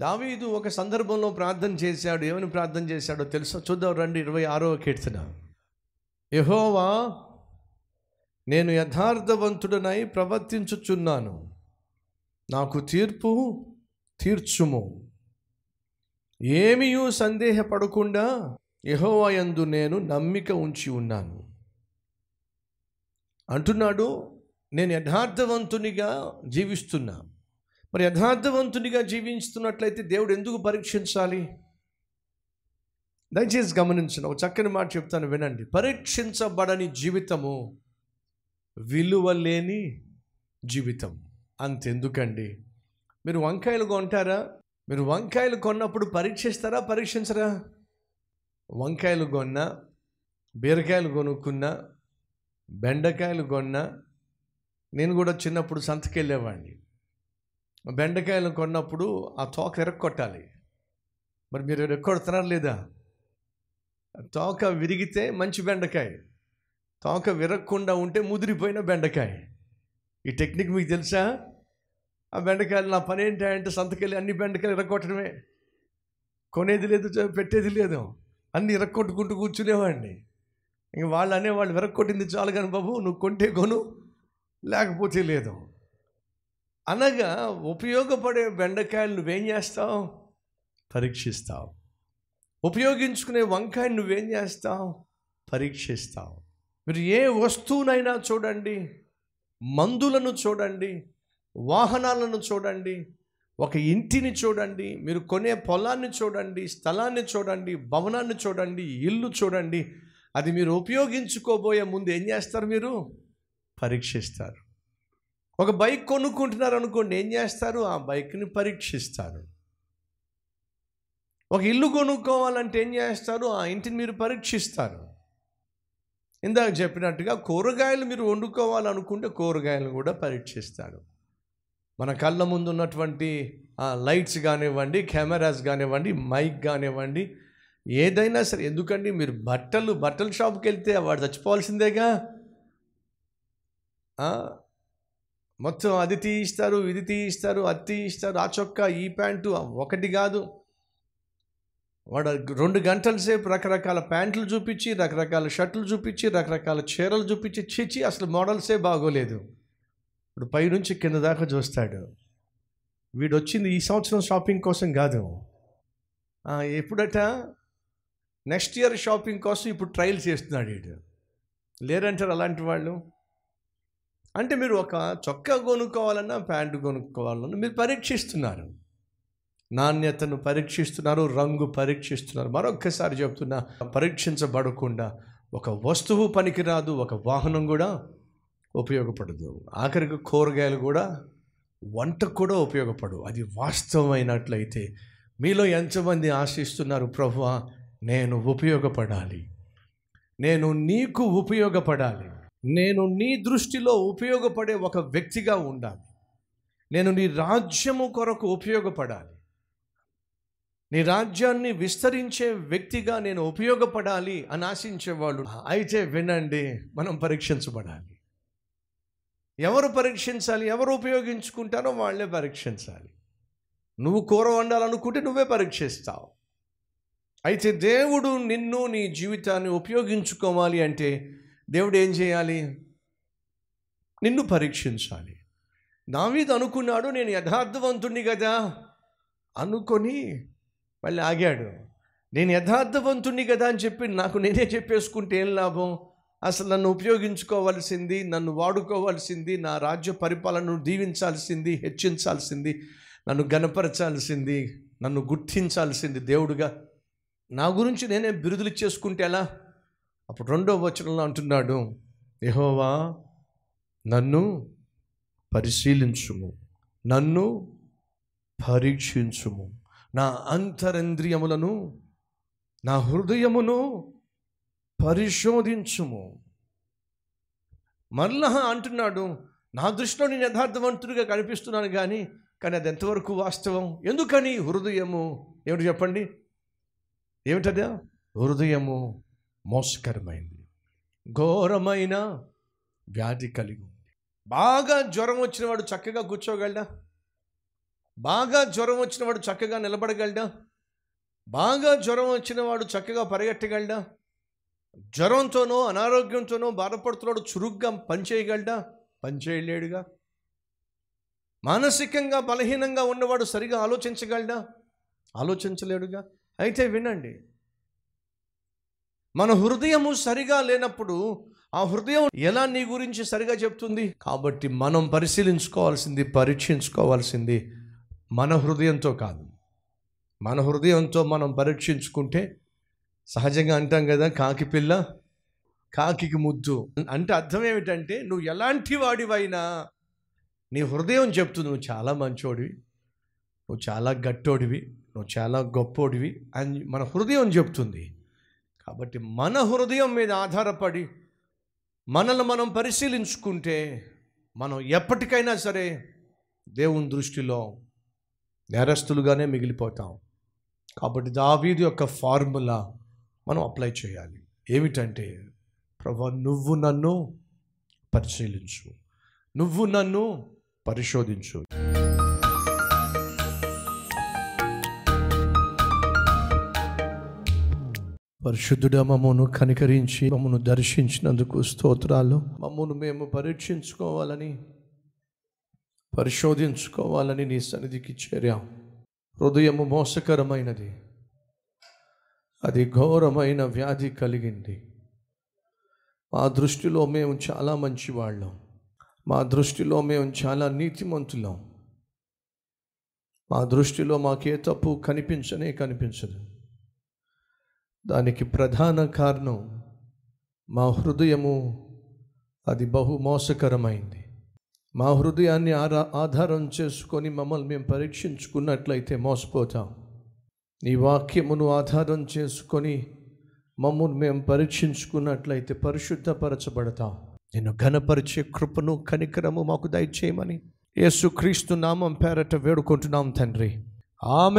దావీదు ఒక సందర్భంలో ప్రార్థన చేశాడు. ఏమని ప్రార్థన చేశాడో తెలుసా? చూద్దాం రండి ఇరవై ఆరో కీర్తన. యహోవా నేను యథార్థవంతుడనై ప్రవర్తించుచున్నాను. నాకు తీర్పు తీర్చుము. ఏమీయూ సందేహపడకుండా యహోవా యందు నేను నమ్మిక ఉంచి ఉన్నాను. అంటున్నాడు నేను యథార్థవంతునిగా జీవిస్తున్నా. మరి యథార్థవంతునిగా జీవించుతున్నట్లయితే దేవుడు ఎందుకు పరీక్షించాలి? దయచేసి గమనించిన ఒక చక్కని మాట చెప్తాను వినండి. పరీక్షించబడని జీవితము విలువ లేని జీవితం. అంతెందుకండి. మీరు వంకాయలు కొంటారా? మీరు వంకాయలు కొన్నప్పుడు పరీక్షిస్తారా? పరీక్షించరా? వంకాయలు కొన్నా బీరకాయలు కొనుక్కున్నా బెండకాయలు కొన్నా నేను కూడా చిన్నప్పుడు సంతకెళ్ళేవాడిని బెండకాయలు కొన్నప్పుడు ఆ తోక ఎరక్కొట్టాలి మరి మీరు ఎరక్కొడుతున్నారు లేదా? తోక విరిగితే మంచి బెండకాయ. తోక విరగకుండా ఉంటే ముదిరిపోయిన బెండకాయ. ఈ టెక్నిక్ మీకు తెలుసా? ఆ బెండకాయలు నా పని ఏంటంటే సంతకెళ్ళి అన్ని బెండకాయలు ఇరగొట్టడమే కొనేది లేదు పెట్టేది లేదు. అన్ని ఇరక్కొట్టుకుంటూ కూర్చునేవాడిని. ఇంక వాళ్ళు అనేవాళ్ళు విరక్కొట్టింది చాలు కానీ బాబు నువ్వు కొంటే కొను లేకపోతే లేదు. అనగా ఉపయోగపడే బెండకాయలు నువ్వేం చేస్తావు? పరీక్షిస్తావు. ఉపయోగించుకునే వంకాయలు నువ్వేం చేస్తావు? పరీక్షిస్తావు. మీరు ఏ వస్తువునైనా చూడండి మందులను చూడండి వాహనాలను చూడండి ఒక ఇంటిని చూడండి మీరు కొనే పొలాన్ని చూడండి స్థలాన్ని చూడండి భవనాన్ని చూడండి ఇల్లు చూడండి అది మీరు ఉపయోగించుకోబోయే ముందు ఏం చేస్తారు మీరు? పరీక్షిస్తారు. ఒక బైక్ కొనుక్కుంటున్నారు అనుకోండి ఏం చేస్తారు? ఆ బైక్ని పరీక్షిస్తారు. ఒక ఇల్లు కొనుక్కోవాలంటే ఏం చేస్తారు? ఆ ఇంటిని మీరు పరీక్షిస్తారు. ఇందాక చెప్పినట్టుగా కూరగాయలు మీరు వండుకోవాలనుకుంటే కూరగాయలు కూడా పరీక్షిస్తారు. మన కళ్ళ ముందు ఉన్నటువంటి లైట్స్ కానివ్వండి కెమెరాస్ కానివ్వండి మైక్ కానివ్వండి ఏదైనా సరే ఎందుకండి? మీరు బట్టలు బట్టల షాప్కి వెళ్తే వాడు చచ్చిపోవాల్సిందేగా? మొత్తం అది తీయిస్తారు ఇది తీయిస్తారు అది తీయిస్తారు. ఆ చొక్కా ఈ ప్యాంటు ఒకటి కాదు. వాడు రెండు గంటల సేపు రకరకాల ప్యాంట్లు చూపించి రకరకాల షర్ట్లు చూపించి రకరకాల చీరలు చూపించి చిచి అసలు మోడల్సే బాగోలేదు. ఇప్పుడు పైనుంచి కింద దాకా చూస్తాడు. వీడు వచ్చింది ఈ సంవత్సరం షాపింగ్ కోసం కాదు. ఎప్పుడట? నెక్స్ట్ ఇయర్ షాపింగ్ కోసం ఇప్పుడు ట్రయల్ చేస్తున్నాడు వీడు. లేరంటారు అలాంటి వాళ్ళు? అంటే మీరు ఒక చొక్కా కొనుక్కోవాలన్నా ప్యాంటు కొనుక్కోవాలన్నా మీరు పరీక్షిస్తున్నారు. నాణ్యతను పరీక్షిస్తున్నారు రంగు పరీక్షిస్తున్నారు. మరొక్కసారి చెప్తున్నా పరీక్షించబడకుండా ఒక వస్తువు పనికిరాదు ఒక వాహనం కూడా ఉపయోగపడదు. ఆఖరికి కూరగాయలు కూడా వంటకు కూడా ఉపయోగపడు అది వాస్తవమైనట్లయితే మీలో ఎంతమంది ఆశిస్తున్నారు ప్రభు నేను ఉపయోగపడాలి. నేను నీకు ఉపయోగపడాలి. నేను నీ దృష్టిలో ఉపయోగపడే ఒక వ్యక్తిగా ఉండాలి. నేను నీ రాజ్యము కొరకు ఉపయోగపడాలి. నీ రాజ్యాన్ని విస్తరించే వ్యక్తిగా నేను ఉపయోగపడాలి అని ఆశించేవాళ్ళు అయితే వినండి మనం పరీక్షించబడాలి. ఎవరు పరీక్షించాలి ఎవరు ఉపయోగించుకుంటారో వాళ్ళే పరీక్షించాలి. నువ్వు కూర వండాలనుకుంటే నువ్వే పరీక్షిస్తావు. అయితే దేవుడు నిన్ను నీ జీవితాన్ని ఉపయోగించుకోవాలి అంటే దేవుడు ఏం చేయాలి? నిన్ను పరీక్షించాలి. దావీద్ అనుకున్నాడు నేను యథార్థవంతుణ్ణి కదా అనుకొని మళ్ళీ ఆగాడు. నేను యథార్థవంతుణ్ణి కదా అని చెప్పి నాకు నేనే చెప్పేసుకుంటే ఏం లాభం? అసలు నన్ను ఉపయోగించుకోవాల్సింది నన్ను వాడుకోవాల్సింది నా రాజ్య పరిపాలనను దీవించాల్సింది హెచ్చించాల్సింది నన్ను గనపరచాల్సింది నన్ను గుర్తించాల్సింది దేవుడుగా. నా గురించి నేనే బిరుదులు చేసుకుంటే ఎలా? అప్పుడు రెండో వచనంలో అంటున్నాడు యహోవా నన్ను పరిశీలించుము. నన్ను పరీక్షించుము. నా అంతరంద్రియములను నా హృదయమును పరిశోధించుము. మరలా అంటున్నాడు నా దృష్టిలో నేను యథార్థవంతుడిగా కనిపిస్తున్నాను కానీ కానీ అది ఎంతవరకు వాస్తవం? ఎందుకని? హృదయము. ఏమిటి చెప్పండి? ఏమిటదా? హృదయము. మోసకరమైంది. ఘోరమైన వ్యాధి కలిగి ఉంది. బాగా జ్వరం వచ్చినవాడు చక్కగా కూర్చోగలడా? బాగా జ్వరం వచ్చినవాడు చక్కగా నిలబడగలడా? బాగా జ్వరం వచ్చినవాడు చక్కగా పరిగెట్టగలడా? జ్వరంతోనో అనారోగ్యంతోనో బాధపడుతున్నాడు చురుగ్గా పనిచేయగలడా? పనిచేయలేడుగా. మానసికంగా బలహీనంగా ఉన్నవాడు సరిగా ఆలోచించగలడా? ఆలోచించలేడుగా. అయితే వినండి మన హృదయము సరిగా లేనప్పుడు ఆ హృదయం ఎలా నీ గురించి సరిగా చెప్తుంది? కాబట్టి మనం పరిశీలించుకోవాల్సింది పరీక్షించుకోవాల్సింది మన హృదయంతో కాదు. మన హృదయంతో మనం పరీక్షించుకుంటే సహజంగా అంటాం కదా కాకి పిల్ల కాకికి ముద్దు. అంటే అర్థం ఏమిటంటే నువ్వు ఎలాంటి వాడివైనా నీ హృదయం చెప్తుంది నువ్వు చాలా మంచోడివి నువ్వు చాలా గట్టోడివి నువ్వు చాలా గొప్పోడివి అని మన హృదయం చెప్తుంది. కాబట్టి మన హృదయం మీద ఆధారపడి మనల్ని మనం పరిశీలించుకుంటే మనం ఎప్పటికైనా సరే దేవుని దృష్టిలో నేరస్తులుగానే మిగిలిపోతాం. కాబట్టి దావీది యొక్క ఫార్ములా మనం అప్లై చేయాలి. ఏమిటంటే ప్రభా నువ్వు నన్ను పరిశీలించు. నువ్వు నన్ను పరిశోధించు. పరిశుద్ధుడా మమ్మను కనికరించి మమ్మను దర్శించినందుకు స్తోత్రాలు. మమ్మను మేము పరీక్షించుకోవాలని పరిశోధించుకోవాలని నీ సన్నిధికి చేరాం. హృదయము మోసకరమైనది. అది ఘోరమైన వ్యాధి కలిగింది. మా దృష్టిలో మేము చాలా మంచివాళ్ళం. మా దృష్టిలో మేము చాలా నీతిమంతులం. మా దృష్టిలో మాకే తప్పు కనిపించనే కనిపించదు. దానికి ప్రధాన కారణం మా హృదయము అది బహు మోసకరమైంది. మా హృదయాన్ని ఆరా ఆధారం చేసుకొని మమ్మల్ని మేము పరీక్షించుకున్నట్లయితే మోసపోతాం. నీ వాక్యమును ఆధారం చేసుకొని మమ్మల్ని మేము పరీక్షించుకున్నట్లయితే పరిశుద్ధపరచబడతాం. నేను ఘనపరిచే కృపను కనికరము మాకు దయచేయమని యేసుక్రీస్తు నామం పేరట వేడుకుంటున్నాం తండ్రి. ఆమె